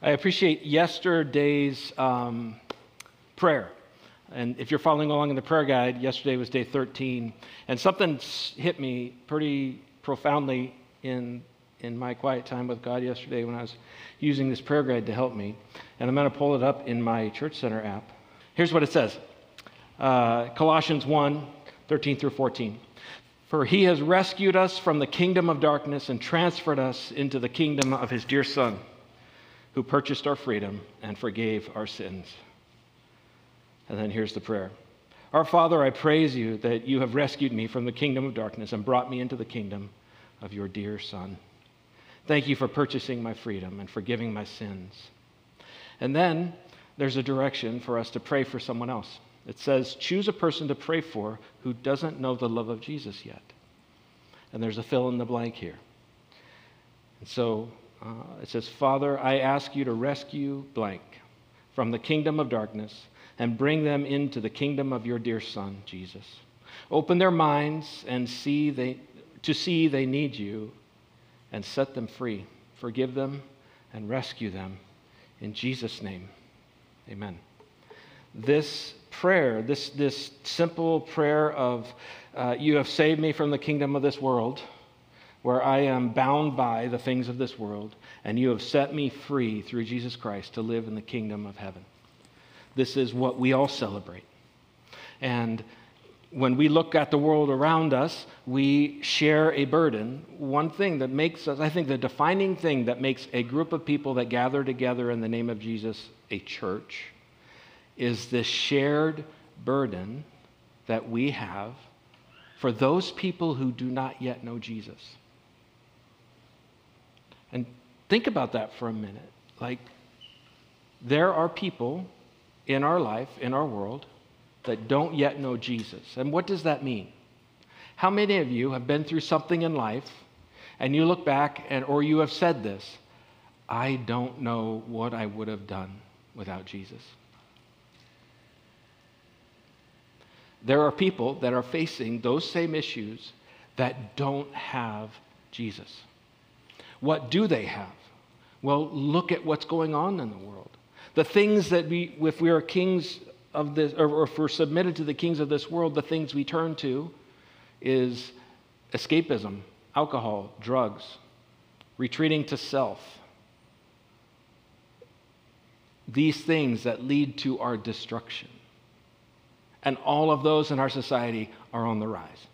I appreciate yesterday's um, prayer. And if you're following along in the prayer guide, yesterday was day 13. And something hit me pretty profoundly in, in my quiet time with God yesterday when I was using this prayer guide to help me. And I'm going to pull it up in my Church Center app. Here's what it says uh, Colossians 1 13 through 14. For he has rescued us from the kingdom of darkness and transferred us into the kingdom of his dear Son, who purchased our freedom and forgave our sins. And then here's the prayer Our Father, I praise you that you have rescued me from the kingdom of darkness and brought me into the kingdom of your dear Son. Thank you for purchasing my freedom and forgiving my sins. And then there's a direction for us to pray for someone else. It says, choose a person to pray for who doesn't know the love of Jesus yet. And there's a fill in the blank here. And so uh, it says, Father, I ask you to rescue blank from the kingdom of darkness and bring them into the kingdom of your dear Son, Jesus. Open their minds and see they, to see they need you and set them free. Forgive them and rescue them. In Jesus' name, amen. This prayer, this, this simple prayer of, uh, You have saved me from the kingdom of this world, where I am bound by the things of this world, and you have set me free through Jesus Christ to live in the kingdom of heaven. This is what we all celebrate. And when we look at the world around us, we share a burden. One thing that makes us, I think, the defining thing that makes a group of people that gather together in the name of Jesus a church is this shared burden that we have for those people who do not yet know Jesus. And think about that for a minute. Like, there are people in our life, in our world, that don't yet know Jesus. And what does that mean? How many of you have been through something in life and you look back and or you have said this, I don't know what I would have done without Jesus. There are people that are facing those same issues that don't have Jesus. What do they have? Well, look at what's going on in the world. The things that we, if we are kings of this, or if we're submitted to the kings of this world, the things we turn to is escapism, alcohol, drugs, retreating to self. These things that lead to our destruction. And all of those in our society are on the rise.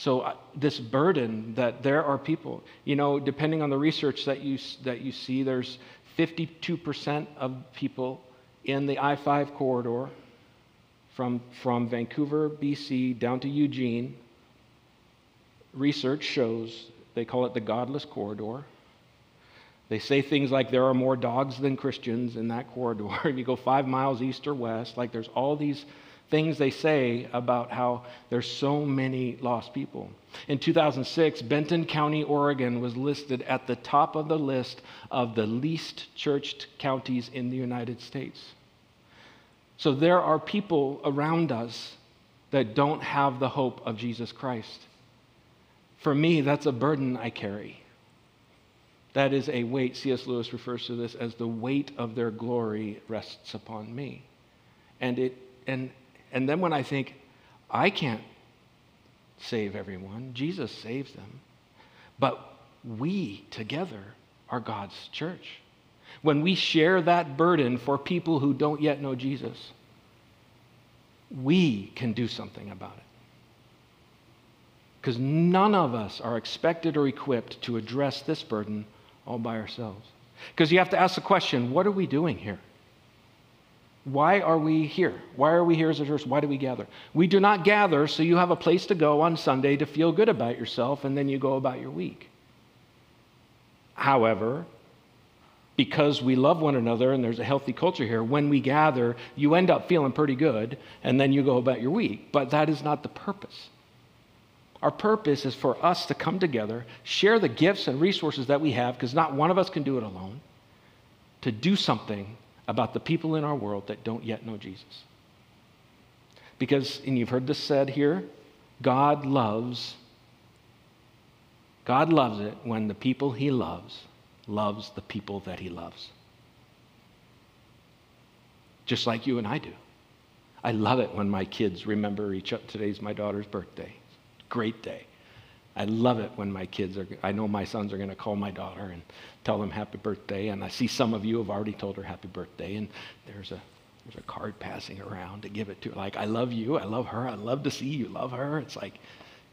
So, uh, this burden that there are people, you know, depending on the research that you, that you see, there's 52% of people in the I 5 corridor from, from Vancouver, BC, down to Eugene. Research shows, they call it the godless corridor. They say things like there are more dogs than Christians in that corridor. you go five miles east or west, like there's all these things they say about how there's so many lost people. In 2006, Benton County, Oregon was listed at the top of the list of the least churched counties in the United States. So there are people around us that don't have the hope of Jesus Christ. For me, that's a burden I carry. That is a weight. C.S. Lewis refers to this as the weight of their glory rests upon me. And, it, and, and then when I think, I can't save everyone, Jesus saves them. But we together are God's church. When we share that burden for people who don't yet know Jesus, we can do something about it. Because none of us are expected or equipped to address this burden all by ourselves. Because you have to ask the question what are we doing here? Why are we here? Why are we here as a church? Why do we gather? We do not gather so you have a place to go on Sunday to feel good about yourself and then you go about your week. However, because we love one another and there's a healthy culture here, when we gather, you end up feeling pretty good and then you go about your week. But that is not the purpose. Our purpose is for us to come together, share the gifts and resources that we have, because not one of us can do it alone, to do something about the people in our world that don't yet know Jesus. Because, and you've heard this said here, God loves, God loves it when the people he loves loves the people that he loves. Just like you and I do. I love it when my kids remember each other. Today's my daughter's birthday. Great day. I love it when my kids are, I know my sons are going to call my daughter and tell them happy birthday. And I see some of you have already told her happy birthday. And there's a, there's a card passing around to give it to her. Like, I love you. I love her. I love to see you love her. It's like,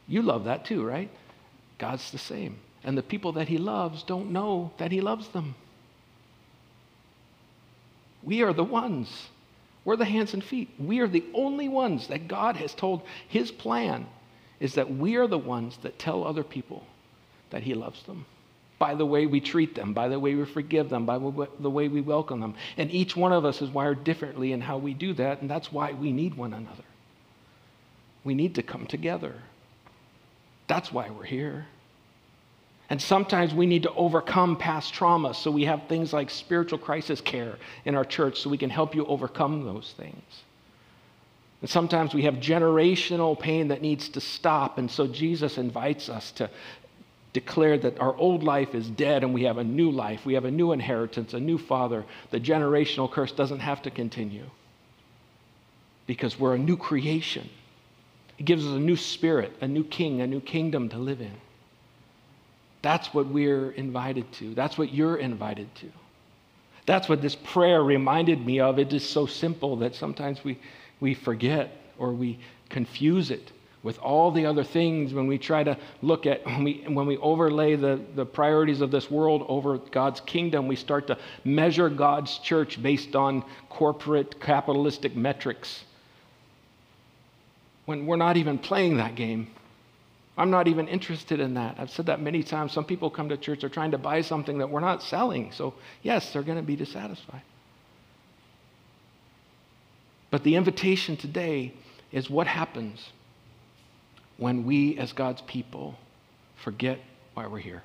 you love that too, right? God's the same. And the people that he loves don't know that he loves them. We are the ones. We're the hands and feet. We are the only ones that God has told his plan is that we are the ones that tell other people that he loves them by the way we treat them, by the way we forgive them, by the way we welcome them. And each one of us is wired differently in how we do that, and that's why we need one another. We need to come together. That's why we're here. And sometimes we need to overcome past trauma, so we have things like spiritual crisis care in our church so we can help you overcome those things. And sometimes we have generational pain that needs to stop, and so Jesus invites us to declare that our old life is dead and we have a new life. We have a new inheritance, a new father. The generational curse doesn't have to continue because we're a new creation. It gives us a new spirit, a new king, a new kingdom to live in. That's what we're invited to. That's what you're invited to. That's what this prayer reminded me of. It is so simple that sometimes we, we forget or we confuse it with all the other things when we try to look at, when we, when we overlay the, the priorities of this world over God's kingdom, we start to measure God's church based on corporate capitalistic metrics. When we're not even playing that game. I'm not even interested in that. I've said that many times. Some people come to church, they're trying to buy something that we're not selling. So, yes, they're going to be dissatisfied. But the invitation today is what happens when we, as God's people, forget why we're here.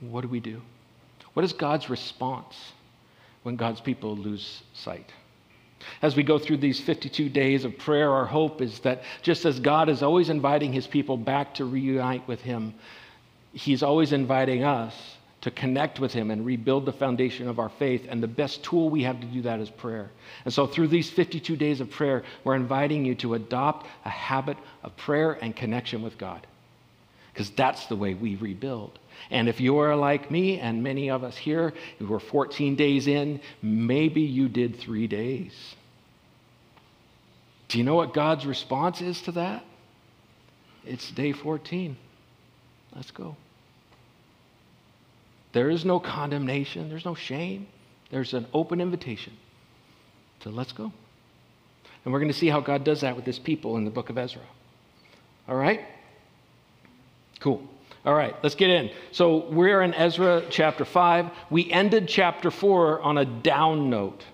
What do we do? What is God's response when God's people lose sight? As we go through these 52 days of prayer, our hope is that just as God is always inviting his people back to reunite with him, he's always inviting us to connect with him and rebuild the foundation of our faith. And the best tool we have to do that is prayer. And so, through these 52 days of prayer, we're inviting you to adopt a habit of prayer and connection with God. Because that's the way we rebuild. And if you are like me and many of us here who are 14 days in, maybe you did three days. Do you know what God's response is to that? It's day 14. Let's go. There is no condemnation, there's no shame. There's an open invitation. So let's go. And we're going to see how God does that with his people in the book of Ezra. All right? Cool. All right, let's get in. So we're in Ezra chapter 5. We ended chapter 4 on a down note.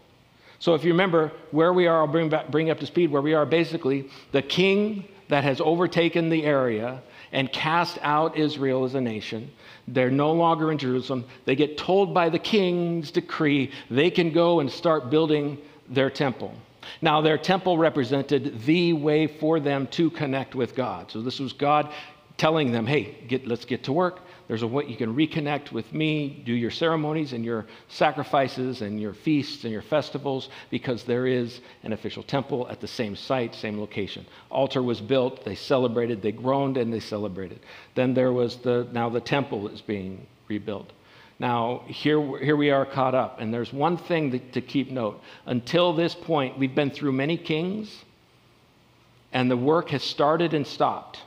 So if you remember where we are, I'll bring, back, bring up to speed where we are. Basically, the king that has overtaken the area and cast out Israel as a nation. They're no longer in Jerusalem. They get told by the king's decree they can go and start building their temple. Now, their temple represented the way for them to connect with God. So, this was God telling them, hey, get, let's get to work. There's a way you can reconnect with me, do your ceremonies and your sacrifices and your feasts and your festivals, because there is an official temple at the same site, same location. Altar was built, they celebrated, they groaned and they celebrated. Then there was the, now the temple is being rebuilt. Now, here, here we are caught up, and there's one thing that, to keep note. Until this point, we've been through many kings, and the work has started and stopped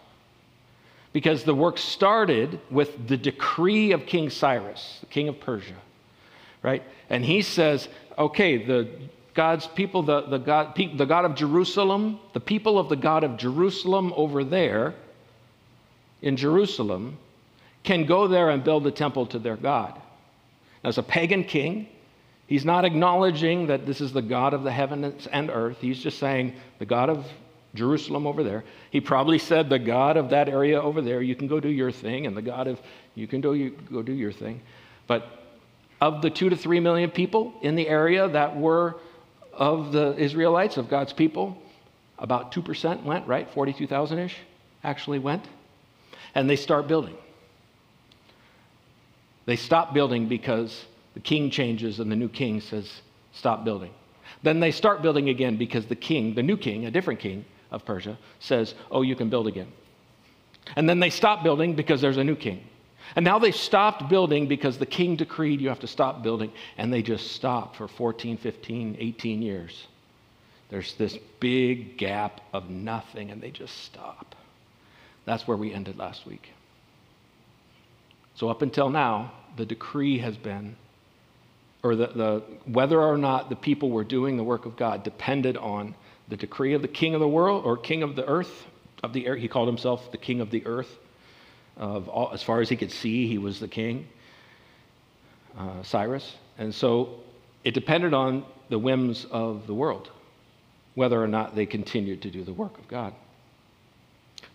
because the work started with the decree of King Cyrus, the king of Persia, right? And he says, okay, the God's people, the, the, God, the God of Jerusalem, the people of the God of Jerusalem over there in Jerusalem can go there and build a temple to their God. As a pagan king, he's not acknowledging that this is the God of the heavens and earth. He's just saying, the God of Jerusalem over there. He probably said, The God of that area over there, you can go do your thing, and the God of, you can do, you, go do your thing. But of the two to three million people in the area that were of the Israelites, of God's people, about 2% went, right? 42,000 ish actually went. And they start building. They stop building because the king changes and the new king says, stop building. Then they start building again because the king, the new king, a different king of Persia, says, oh, you can build again. And then they stop building because there's a new king. And now they've stopped building because the king decreed you have to stop building. And they just stopped for 14, 15, 18 years. There's this big gap of nothing, and they just stop. That's where we ended last week. So, up until now, the decree has been, or the, the, whether or not the people were doing the work of God depended on the decree of the king of the world or king of the earth, of the air. He called himself the king of the earth. Of all, as far as he could see, he was the king, uh, Cyrus. And so it depended on the whims of the world, whether or not they continued to do the work of God.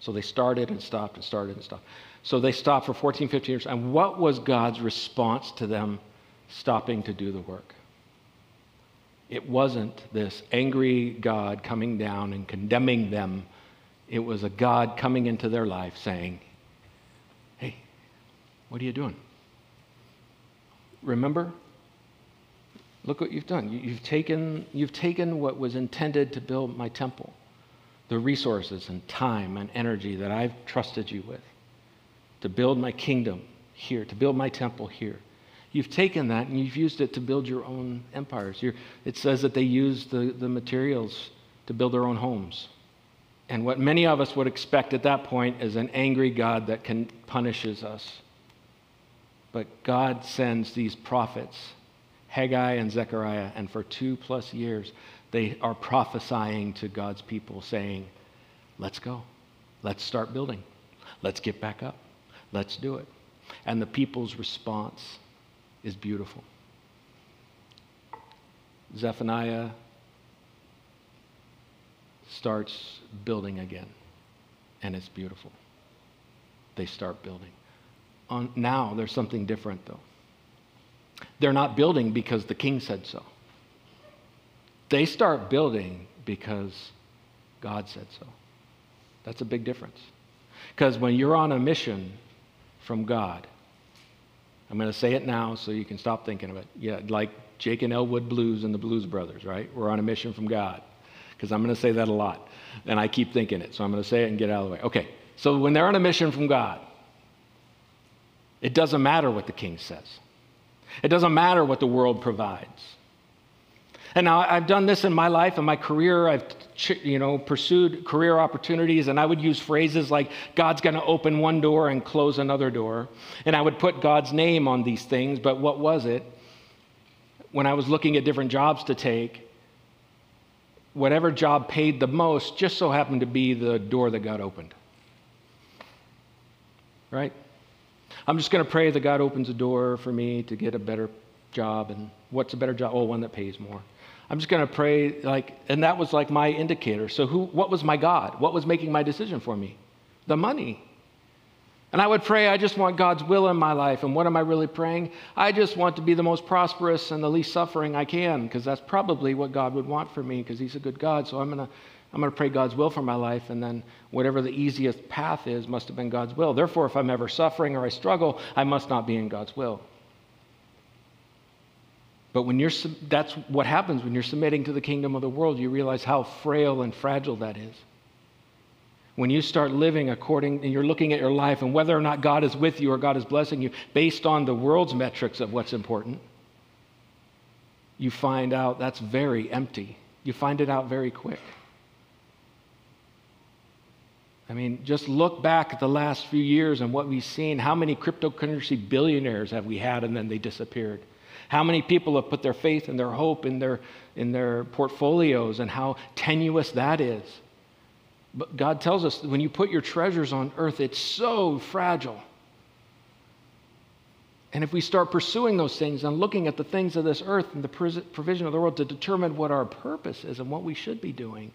So they started and stopped and started and stopped. So they stopped for 14, 15 years. And what was God's response to them stopping to do the work? It wasn't this angry God coming down and condemning them. It was a God coming into their life saying, Hey, what are you doing? Remember? Look what you've done. You've taken, you've taken what was intended to build my temple, the resources and time and energy that I've trusted you with to build my kingdom here, to build my temple here. You've taken that and you've used it to build your own empires. You're, it says that they used the, the materials to build their own homes. And what many of us would expect at that point is an angry God that can, punishes us. But God sends these prophets, Haggai and Zechariah, and for two plus years, they are prophesying to God's people, saying, Let's go. Let's start building. Let's get back up. Let's do it. And the people's response is beautiful. Zephaniah starts building again, and it's beautiful. They start building. On, now there's something different, though. They're not building because the king said so. They start building because God said so. That's a big difference. Because when you're on a mission, from God. I'm going to say it now so you can stop thinking of it. Yeah, like Jake and Elwood Blues and the Blues Brothers, right? We're on a mission from God. Because I'm going to say that a lot. And I keep thinking it. So I'm going to say it and get out of the way. Okay. So when they're on a mission from God, it doesn't matter what the king says, it doesn't matter what the world provides. And now I've done this in my life, in my career. I've you know, pursued career opportunities, and I would use phrases like, God's going to open one door and close another door. And I would put God's name on these things, but what was it? When I was looking at different jobs to take, whatever job paid the most just so happened to be the door that God opened. Right? I'm just going to pray that God opens a door for me to get a better job. And what's a better job? Oh, one that pays more. I'm just going to pray like, and that was like my indicator. So who, what was my God? What was making my decision for me? The money. And I would pray, I just want God's will in my life. And what am I really praying? I just want to be the most prosperous and the least suffering I can, because that's probably what God would want for me, because He's a good God. So I'm going to I'm going to pray God's will for my life, and then whatever the easiest path is must have been God's will. Therefore, if I'm ever suffering or I struggle, I must not be in God's will. But when you're, that's what happens when you're submitting to the kingdom of the world. You realize how frail and fragile that is. When you start living according, and you're looking at your life and whether or not God is with you or God is blessing you based on the world's metrics of what's important, you find out that's very empty. You find it out very quick. I mean, just look back at the last few years and what we've seen. How many cryptocurrency billionaires have we had and then they disappeared? How many people have put their faith and their hope in their, in their portfolios and how tenuous that is? But God tells us when you put your treasures on earth, it's so fragile. And if we start pursuing those things and looking at the things of this earth and the provision of the world to determine what our purpose is and what we should be doing,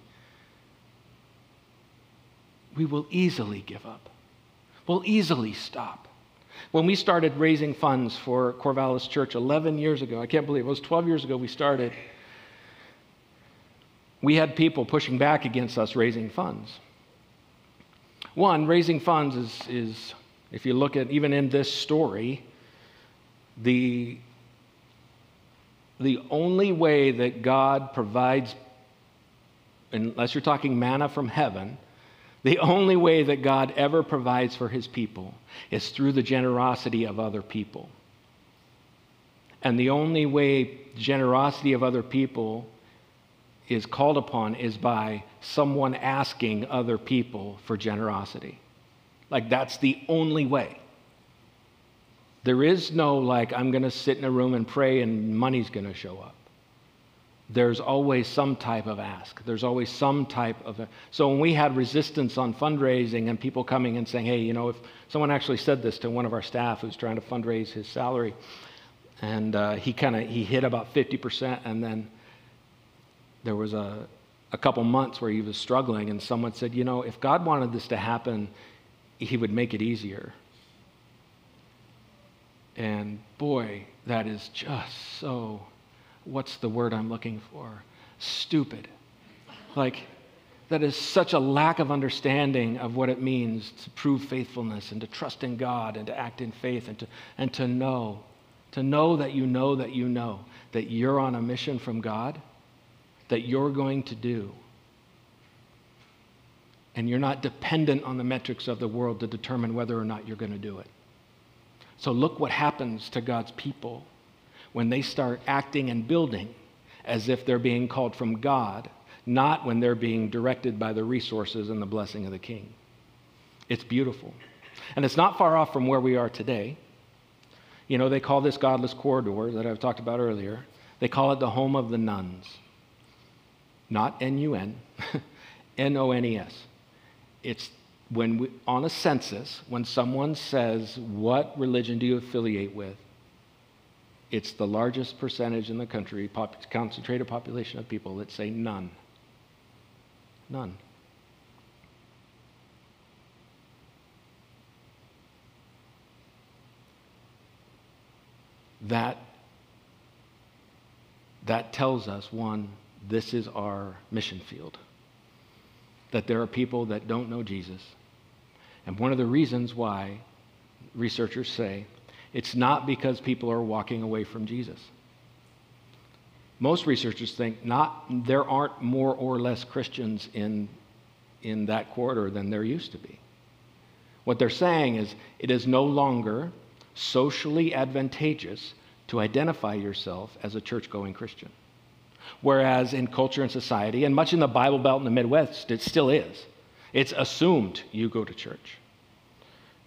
we will easily give up. We'll easily stop. When we started raising funds for Corvallis Church 11 years ago, I can't believe it, it was 12 years ago we started, we had people pushing back against us raising funds. One, raising funds is, is if you look at even in this story, The, the only way that God provides, unless you're talking manna from heaven, the only way that God ever provides for his people is through the generosity of other people. And the only way generosity of other people is called upon is by someone asking other people for generosity. Like, that's the only way. There is no, like, I'm going to sit in a room and pray and money's going to show up. There's always some type of ask. There's always some type of. A, so when we had resistance on fundraising and people coming and saying, hey, you know, if someone actually said this to one of our staff who's trying to fundraise his salary, and uh, he kind of he hit about 50%, and then there was a, a couple months where he was struggling, and someone said, you know, if God wanted this to happen, he would make it easier. And boy, that is just so, what's the word I'm looking for? Stupid. Like, that is such a lack of understanding of what it means to prove faithfulness and to trust in God and to act in faith and to, and to know, to know that you know that you know that you're on a mission from God, that you're going to do and you're not dependent on the metrics of the world to determine whether or not you're going to do it. So, look what happens to God's people when they start acting and building as if they're being called from God, not when they're being directed by the resources and the blessing of the king. It's beautiful. And it's not far off from where we are today. You know, they call this godless corridor that I've talked about earlier, they call it the home of the nones. Not N U N, N O N E S it's when we, on a census, when someone says, What religion do you affiliate with? It's the largest percentage in the country, pop, concentrated population of people that say none. None. That, that tells us one, this is our mission field that there are people that don't know Jesus. And one of the reasons why researchers say it's not because people are walking away from Jesus. Most researchers think not there aren't more or less Christians in, in that quarter than there used to be. What they're saying is it is no longer socially advantageous to identify yourself as a church going Christian. Whereas in culture and society, and much in the Bible Belt in the Midwest, it still is. It's assumed you go to church.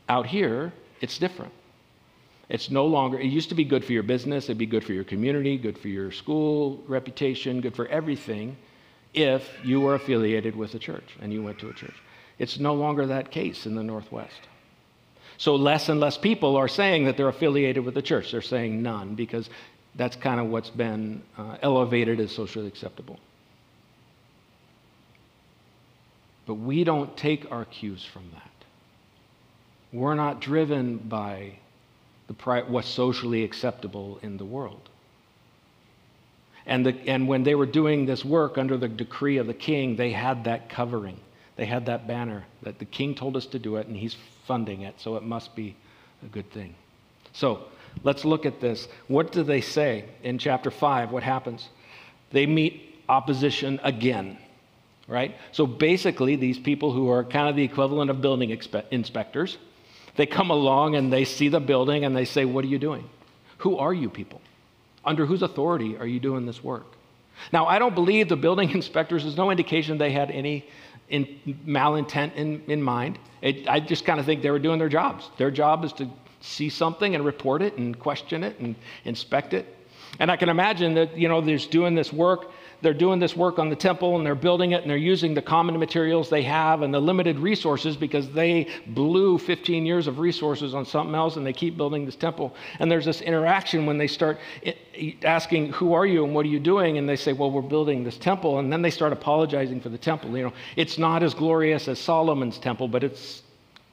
Out here, it's different. It's no longer, it used to be good for your business, it'd be good for your community, good for your school reputation, good for everything if you were affiliated with a church and you went to a church. It's no longer that case in the Northwest. So less and less people are saying that they're affiliated with the church. They're saying none because that's kind of what's been uh, elevated as socially acceptable. But we don't take our cues from that. We're not driven by pri- what's socially acceptable in the world. And, the, and when they were doing this work under the decree of the king, they had that covering. They had that banner that the king told us to do it, and he's funding it, so it must be a good thing. So, Let's look at this. What do they say in chapter 5? What happens? They meet opposition again, right? So basically, these people who are kind of the equivalent of building expe- inspectors, they come along and they see the building and they say, What are you doing? Who are you people? Under whose authority are you doing this work? Now, I don't believe the building inspectors, there's no indication they had any in malintent in, in mind. It, I just kind of think they were doing their jobs. Their job is to see something and report it and question it and inspect it. And I can imagine that, you know, they're doing this work. They're doing this work on the temple and they're building it and they're using the common materials they have and the limited resources because they blew 15 years of resources on something else and they keep building this temple. And there's this interaction when they start asking, Who are you and what are you doing? And they say, Well, we're building this temple. And then they start apologizing for the temple. You know, it's not as glorious as Solomon's temple, but it's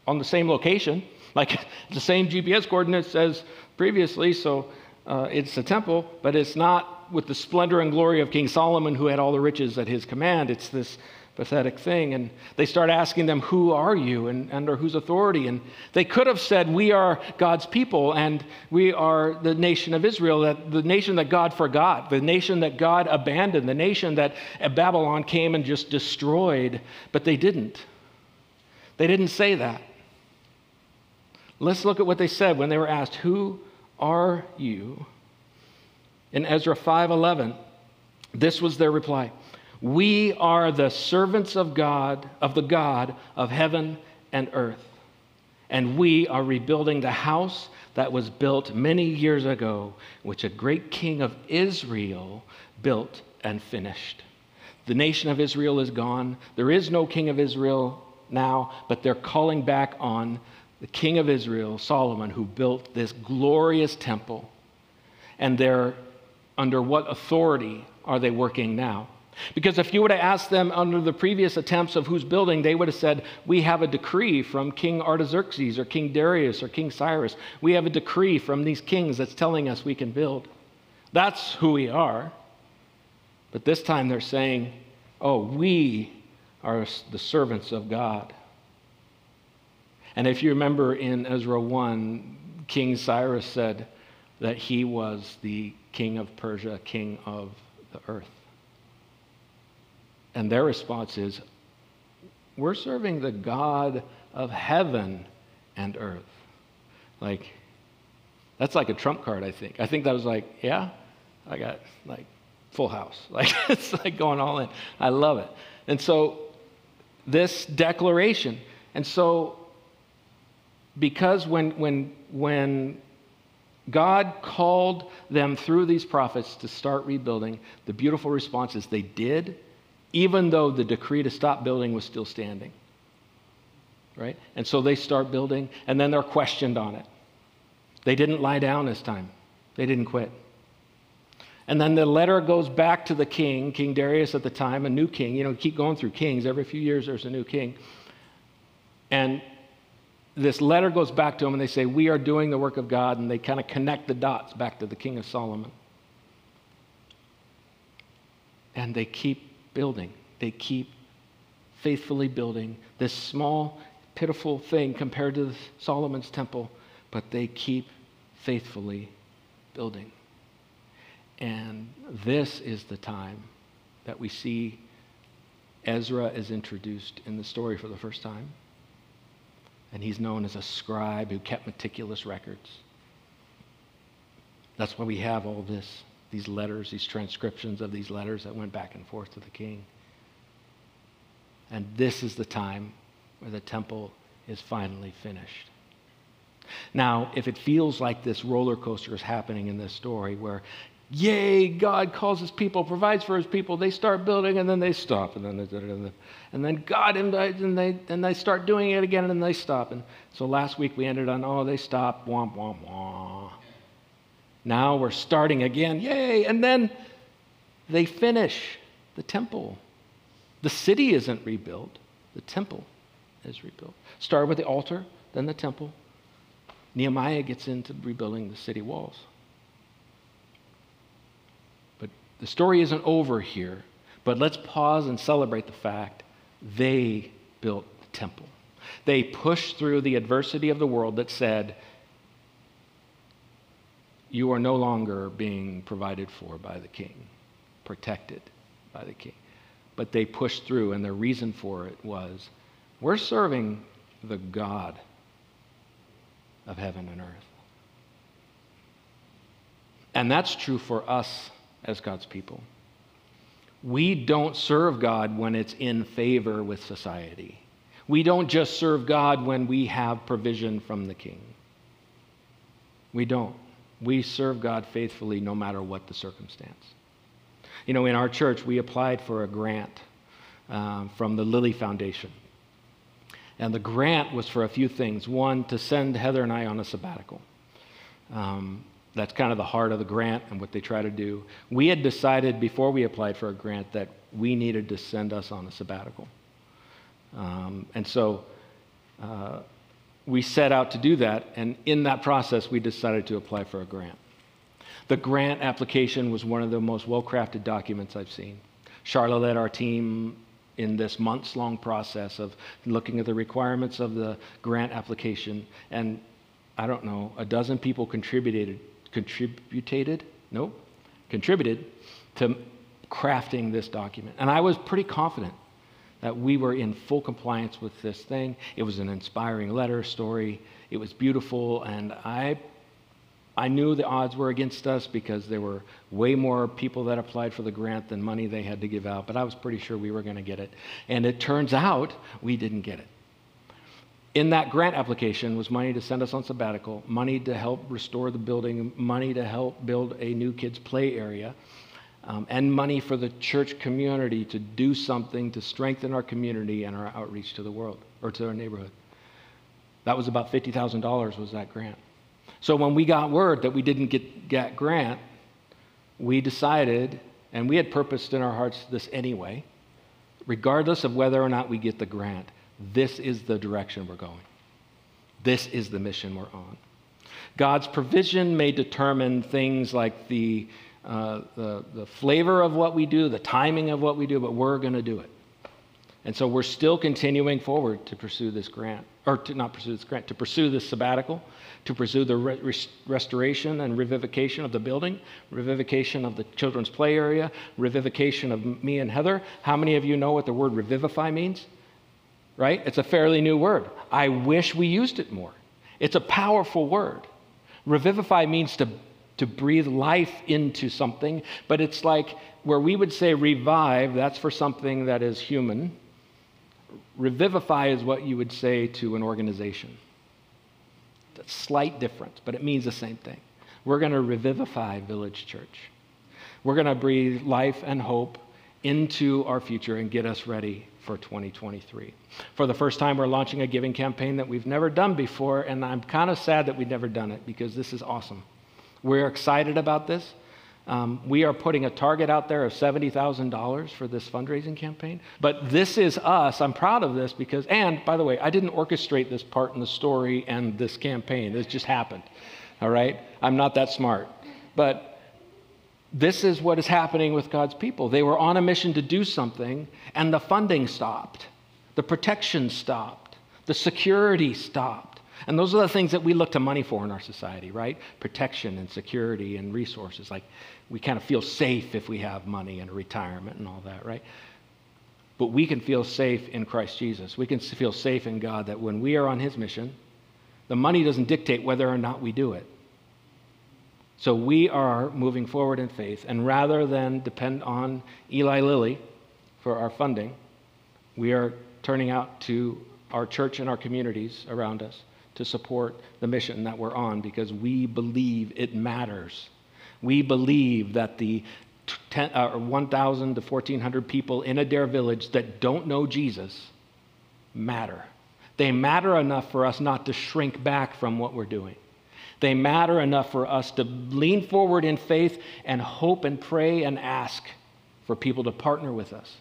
on the same location. Like the same GPS coordinates as previously, so uh, it's a temple, but it's not with the splendor and glory of King Solomon, who had all the riches at his command. It's this pathetic thing. And they start asking them, Who are you and under whose authority? And they could have said, We are God's people and we are the nation of Israel, that the nation that God forgot, the nation that God abandoned, the nation that Babylon came and just destroyed. But they didn't. They didn't say that. Let's look at what they said when they were asked, Who are you? In Ezra 5:11, this was their reply. We are the servants of God, of the God of heaven and earth. And we are rebuilding the house that was built many years ago, which a great king of Israel built and finished. The nation of Israel is gone. There is no king of Israel now, but they're calling back on the king of Israel, Solomon, who built this glorious temple. And they're under what authority are they working now? Because if you would have asked them under the previous attempts of who's building, they would have said, We have a decree from King Artaxerxes or King Darius or King Cyrus. We have a decree from these kings that's telling us we can build. That's who we are. But this time they're saying, Oh, we are the servants of God. And if you remember in Ezra 1, King Cyrus said that he was the king of Persia, king of the earth. And their response is, We're serving the God of heaven and earth. Like, that's like a trump card, I think. I think that was like, yeah, I got like full house. Like, it's like going all in. I love it. And so, this declaration, and so, because when, when, when God called them through these prophets to start rebuilding, the beautiful response is they did even though the decree to stop building was still standing. Right? And so they start building, and then they're questioned on it. They didn't lie down this time, they didn't quit. And then the letter goes back to the king, King Darius at the time, a new king. You know, keep going through kings. Every few years there's a new king. And this letter goes back to him, and they say, We are doing the work of God. And they kind of connect the dots back to the king of Solomon. And they keep building. They keep faithfully building this small, pitiful thing compared to Solomon's temple, but they keep faithfully building. And this is the time that we see Ezra is introduced in the story for the first time. And he's known as a scribe who kept meticulous records. That's why we have all this these letters, these transcriptions of these letters that went back and forth to the king. And this is the time where the temple is finally finished. Now, if it feels like this roller coaster is happening in this story where, yay, God calls his people, provides for his people, they start building and then they stop, and then they, and then God invites and they and they start doing it again and then they stop. And so last week we ended on, oh, they stop, womp, womp, womp. Now we're starting again. Yay! And then they finish the temple. The city isn't rebuilt, the temple is rebuilt. Start with the altar, then the temple. Nehemiah gets into rebuilding the city walls. But the story isn't over here. But let's pause and celebrate the fact they built the temple. They pushed through the adversity of the world that said, you are no longer being provided for by the king, protected by the king. But they pushed through, and their reason for it was we're serving the God of heaven and earth. And that's true for us as God's people. We don't serve God when it's in favor with society. We don't just serve God when we have provision from the king. We don't. We serve God faithfully no matter what the circumstance. You know, in our church, we applied for a grant um, from the Lilly Foundation. And the grant was for a few things. One, to send Heather and I on a sabbatical. Um, that's kind of the heart of the grant and what they try to do. We had decided before we applied for a grant that we needed to send us on a sabbatical. Um, and so uh, we set out to do that, and in that process, we decided to apply for a grant. The grant application was one of the most well crafted documents I've seen. Charlotte led our team in this months long process of looking at the requirements of the grant application. And I don't know, a dozen people contributed, contributed, no, contributed to crafting this document. And I was pretty confident that we were in full compliance with this thing. It was an inspiring letter, story. It was beautiful, and I, I knew the odds were against us because there were way more people that applied for the grant than money they had to give out, but I was pretty sure we were going to get it. And it turns out we didn't get it. In that grant application was money to send us on sabbatical, money to help restore the building, money to help build a new kids' play area um, and money for the church community to do something to strengthen our community and our outreach to the world or to our neighborhood. That was about $50,000 was that grant. So when we got word that we didn't get that grant, we decided, and we had purposed in our hearts this anyway, regardless of whether or not we get the grant, this is the direction we're going. This is the mission we're on. God's provision may determine things like the uh, the, the flavor of what we do, the timing of what we do, but we're going to do it. And so we're still continuing forward to pursue this grant, or to not pursue this grant, to pursue this sabbatical, to pursue the re- restoration and revivification of the building, revivification of the children's play area, revivification of me and Heather. How many of you know what the word revivify means? Right? It's a fairly new word. I wish we used it more. It's a powerful word. Revivify means to to breathe life into something, but it's like where we would say revive, that's for something that is human. Revivify is what you would say to an organization. a slight difference, but it means the same thing. We're going to revivify Village Church. We're going to breathe life and hope into our future and get us ready for 2023. For the first time, we're launching a giving campaign that we've never done before, and I'm kind of sad that we've never done it because this is awesome. We're excited about this. Um, we are putting a target out there of $70,000 for this fundraising campaign. But this is us. I'm proud of this because, and by the way, I didn't orchestrate this part in the story and this campaign. This just happened. All right? I'm not that smart. But this is what is happening with God's people. They were on a mission to do something, and the funding stopped, the protection stopped, the security stopped. And those are the things that we look to money for in our society, right? Protection and security and resources. Like we kind of feel safe if we have money and a retirement and all that, right? But we can feel safe in Christ Jesus. We can feel safe in God that when we are on His mission, the money doesn't dictate whether or not we do it. So we are moving forward in faith, and rather than depend on Eli Lilly for our funding, we are turning out to our church and our communities around us to support the mission that we're on because we believe it matters. We believe that the 10, uh, 1,000 to 1,400 people in Adair Village that don't know Jesus matter. They matter enough for us not to shrink back from what we're doing. They matter enough for us to lean forward in faith and hope and pray and ask for people to partner with us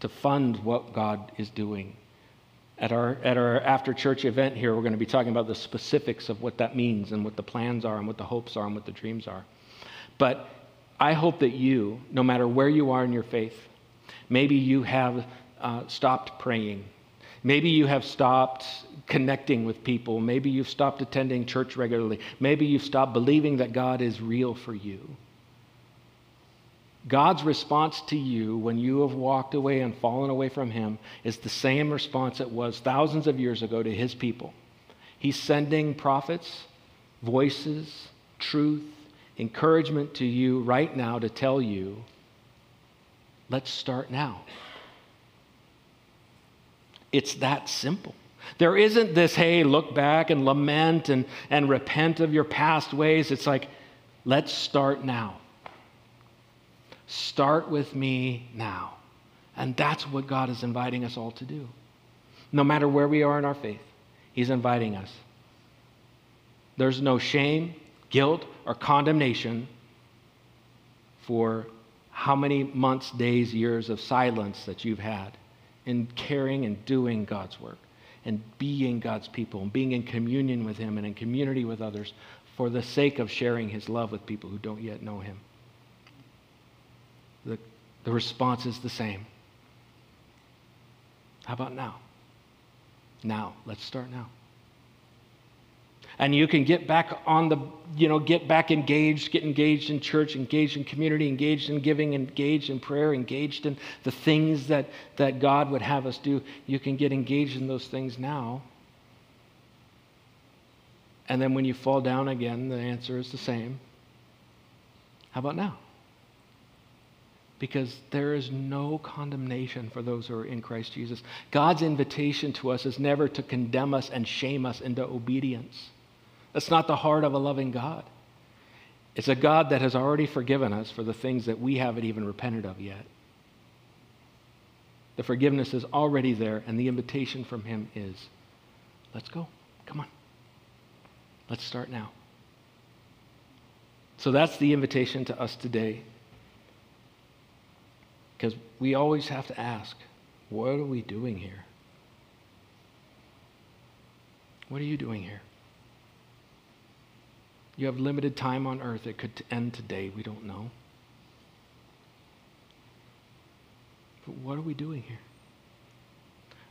to fund what God is doing at our, at our after church event here, we're going to be talking about the specifics of what that means and what the plans are and what the hopes are and what the dreams are. But I hope that you, no matter where you are in your faith, maybe you have uh, stopped praying. Maybe you have stopped connecting with people. Maybe you've stopped attending church regularly. Maybe you've stopped believing that God is real for you. God's response to you when you have walked away and fallen away from Him is the same response it was thousands of years ago to His people. He's sending prophets, voices, truth, encouragement to you right now to tell you, let's start now. It's that simple. There isn't this, hey, look back and lament and, and repent of your past ways. It's like, let's start now. Start with me now. And that's what God is inviting us all to do. No matter where we are in our faith, He's inviting us. There's no shame, guilt, or condemnation for how many months, days, years of silence that you've had in caring and doing God's work and being God's people and being in communion with Him and in community with others for the sake of sharing His love with people who don't yet know Him the, the response is the same How about now? Now, let's start now. And you can get back on the, you know, get back engaged, get engaged in church, engaged in community, engaged in giving, engaged in prayer, engaged in the things that, that God would have us do. You can get engaged in those things now. And then when you fall down again, the answer is the same. How about now? because there is no condemnation for those who are in Christ Jesus. God's invitation to us is never to condemn us and shame us into obedience. That's not the heart of a loving God. It's a God that has already forgiven us for the things that we haven't even repented of yet. The forgiveness is already there, and the invitation from Him is let's go. Come on. Let's start now. So that's the invitation to us today. Because we always have to ask, what are we doing here? What are you doing here? You have limited time on earth. It could end today. We don't know. But what are we doing here?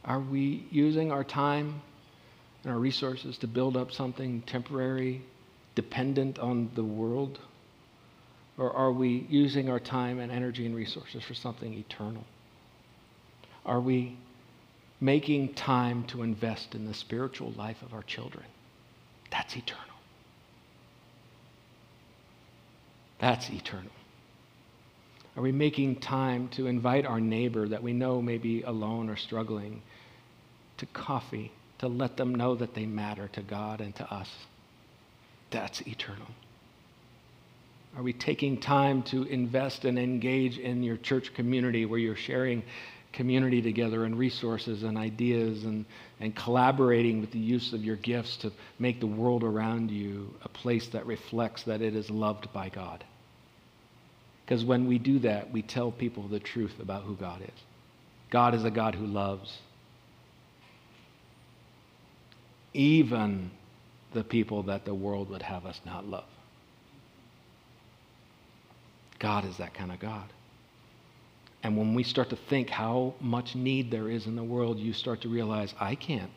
Are we using our time and our resources to build up something temporary, dependent on the world? Or are we using our time and energy and resources for something eternal? Are we making time to invest in the spiritual life of our children? That's eternal. That's eternal. Are we making time to invite our neighbor that we know may be alone or struggling to coffee to let them know that they matter to God and to us? That's eternal. Are we taking time to invest and engage in your church community where you're sharing community together and resources and ideas and, and collaborating with the use of your gifts to make the world around you a place that reflects that it is loved by God? Because when we do that, we tell people the truth about who God is. God is a God who loves. Even the people that the world would have us not love. God is that kind of God. And when we start to think how much need there is in the world, you start to realize, I can't.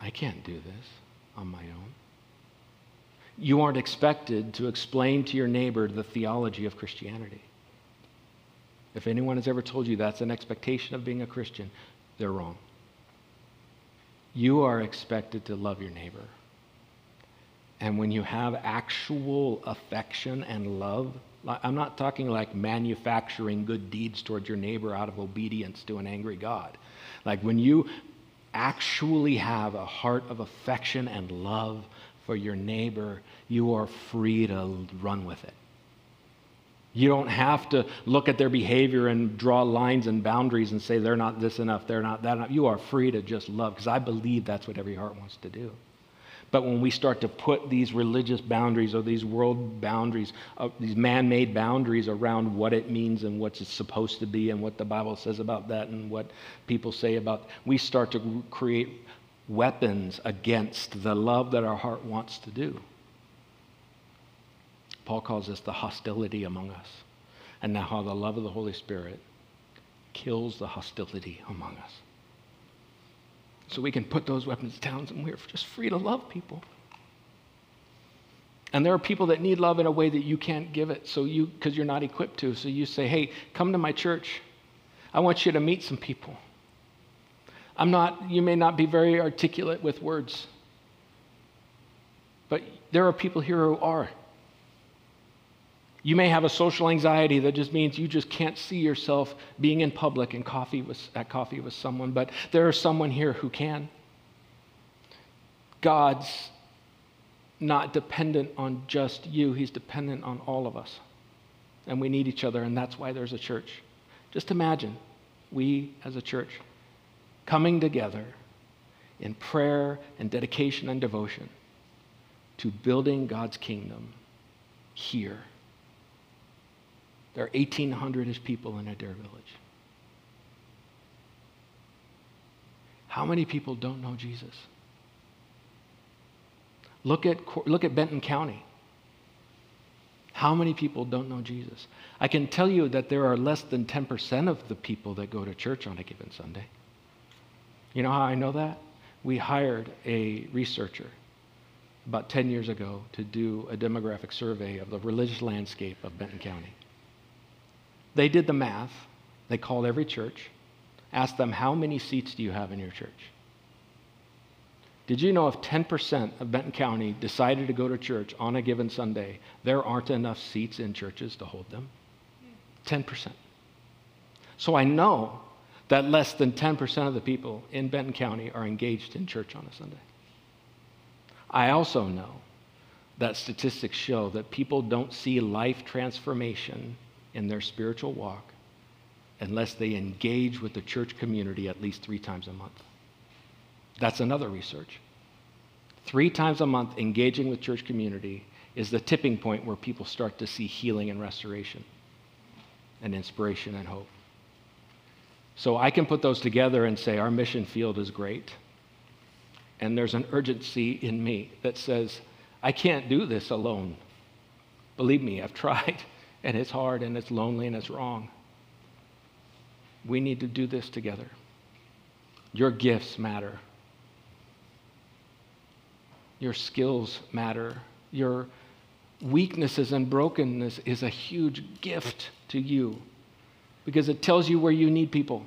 I can't do this on my own. You aren't expected to explain to your neighbor the theology of Christianity. If anyone has ever told you that's an expectation of being a Christian, they're wrong. You are expected to love your neighbor. And when you have actual affection and love I'm not talking like manufacturing good deeds towards your neighbor out of obedience to an angry God. Like when you actually have a heart of affection and love for your neighbor, you are free to run with it. You don't have to look at their behavior and draw lines and boundaries and say they're not this enough, they're not that enough. You are free to just love because I believe that's what every heart wants to do. But when we start to put these religious boundaries or these world boundaries, uh, these man made boundaries around what it means and what it's supposed to be and what the Bible says about that and what people say about, we start to create weapons against the love that our heart wants to do. Paul calls this the hostility among us. And now, how the love of the Holy Spirit kills the hostility among us so we can put those weapons down and we're just free to love people. And there are people that need love in a way that you can't give it, so you because you're not equipped to. So you say, "Hey, come to my church. I want you to meet some people." I'm not you may not be very articulate with words. But there are people here who are. You may have a social anxiety that just means you just can't see yourself being in public and coffee with, at coffee with someone, but there is someone here who can. God's not dependent on just you, He's dependent on all of us. And we need each other, and that's why there's a church. Just imagine we as a church coming together in prayer and dedication and devotion to building God's kingdom here there are 1,800 ish people in Adair Village. How many people don't know Jesus? Look at, look at Benton County. How many people don't know Jesus? I can tell you that there are less than 10% of the people that go to church on a given Sunday. You know how I know that? We hired a researcher about 10 years ago to do a demographic survey of the religious landscape of Benton County. They did the math. They called every church, asked them, How many seats do you have in your church? Did you know if 10% of Benton County decided to go to church on a given Sunday, there aren't enough seats in churches to hold them? 10%. So I know that less than 10% of the people in Benton County are engaged in church on a Sunday. I also know that statistics show that people don't see life transformation in their spiritual walk unless they engage with the church community at least three times a month. That's another research. Three times a month, engaging with church community is the tipping point where people start to see healing and restoration and inspiration and hope. So I can put those together and say our mission field is great. And there's an urgency in me that says, I can't do this alone. Believe me, I've tried, and it's hard, and it's lonely, and it's wrong. We need to do this together. Your gifts matter. Your skills matter. Your weaknesses and brokenness is a huge gift to you because it tells you where you need people.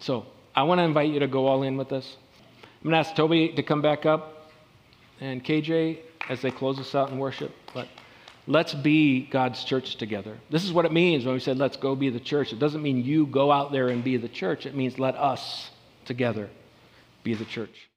So, I want to invite you to go all in with us. I'm going to ask Toby to come back up and KJ as they close us out in worship. But let's be God's church together. This is what it means when we said, let's go be the church. It doesn't mean you go out there and be the church, it means let us together be the church.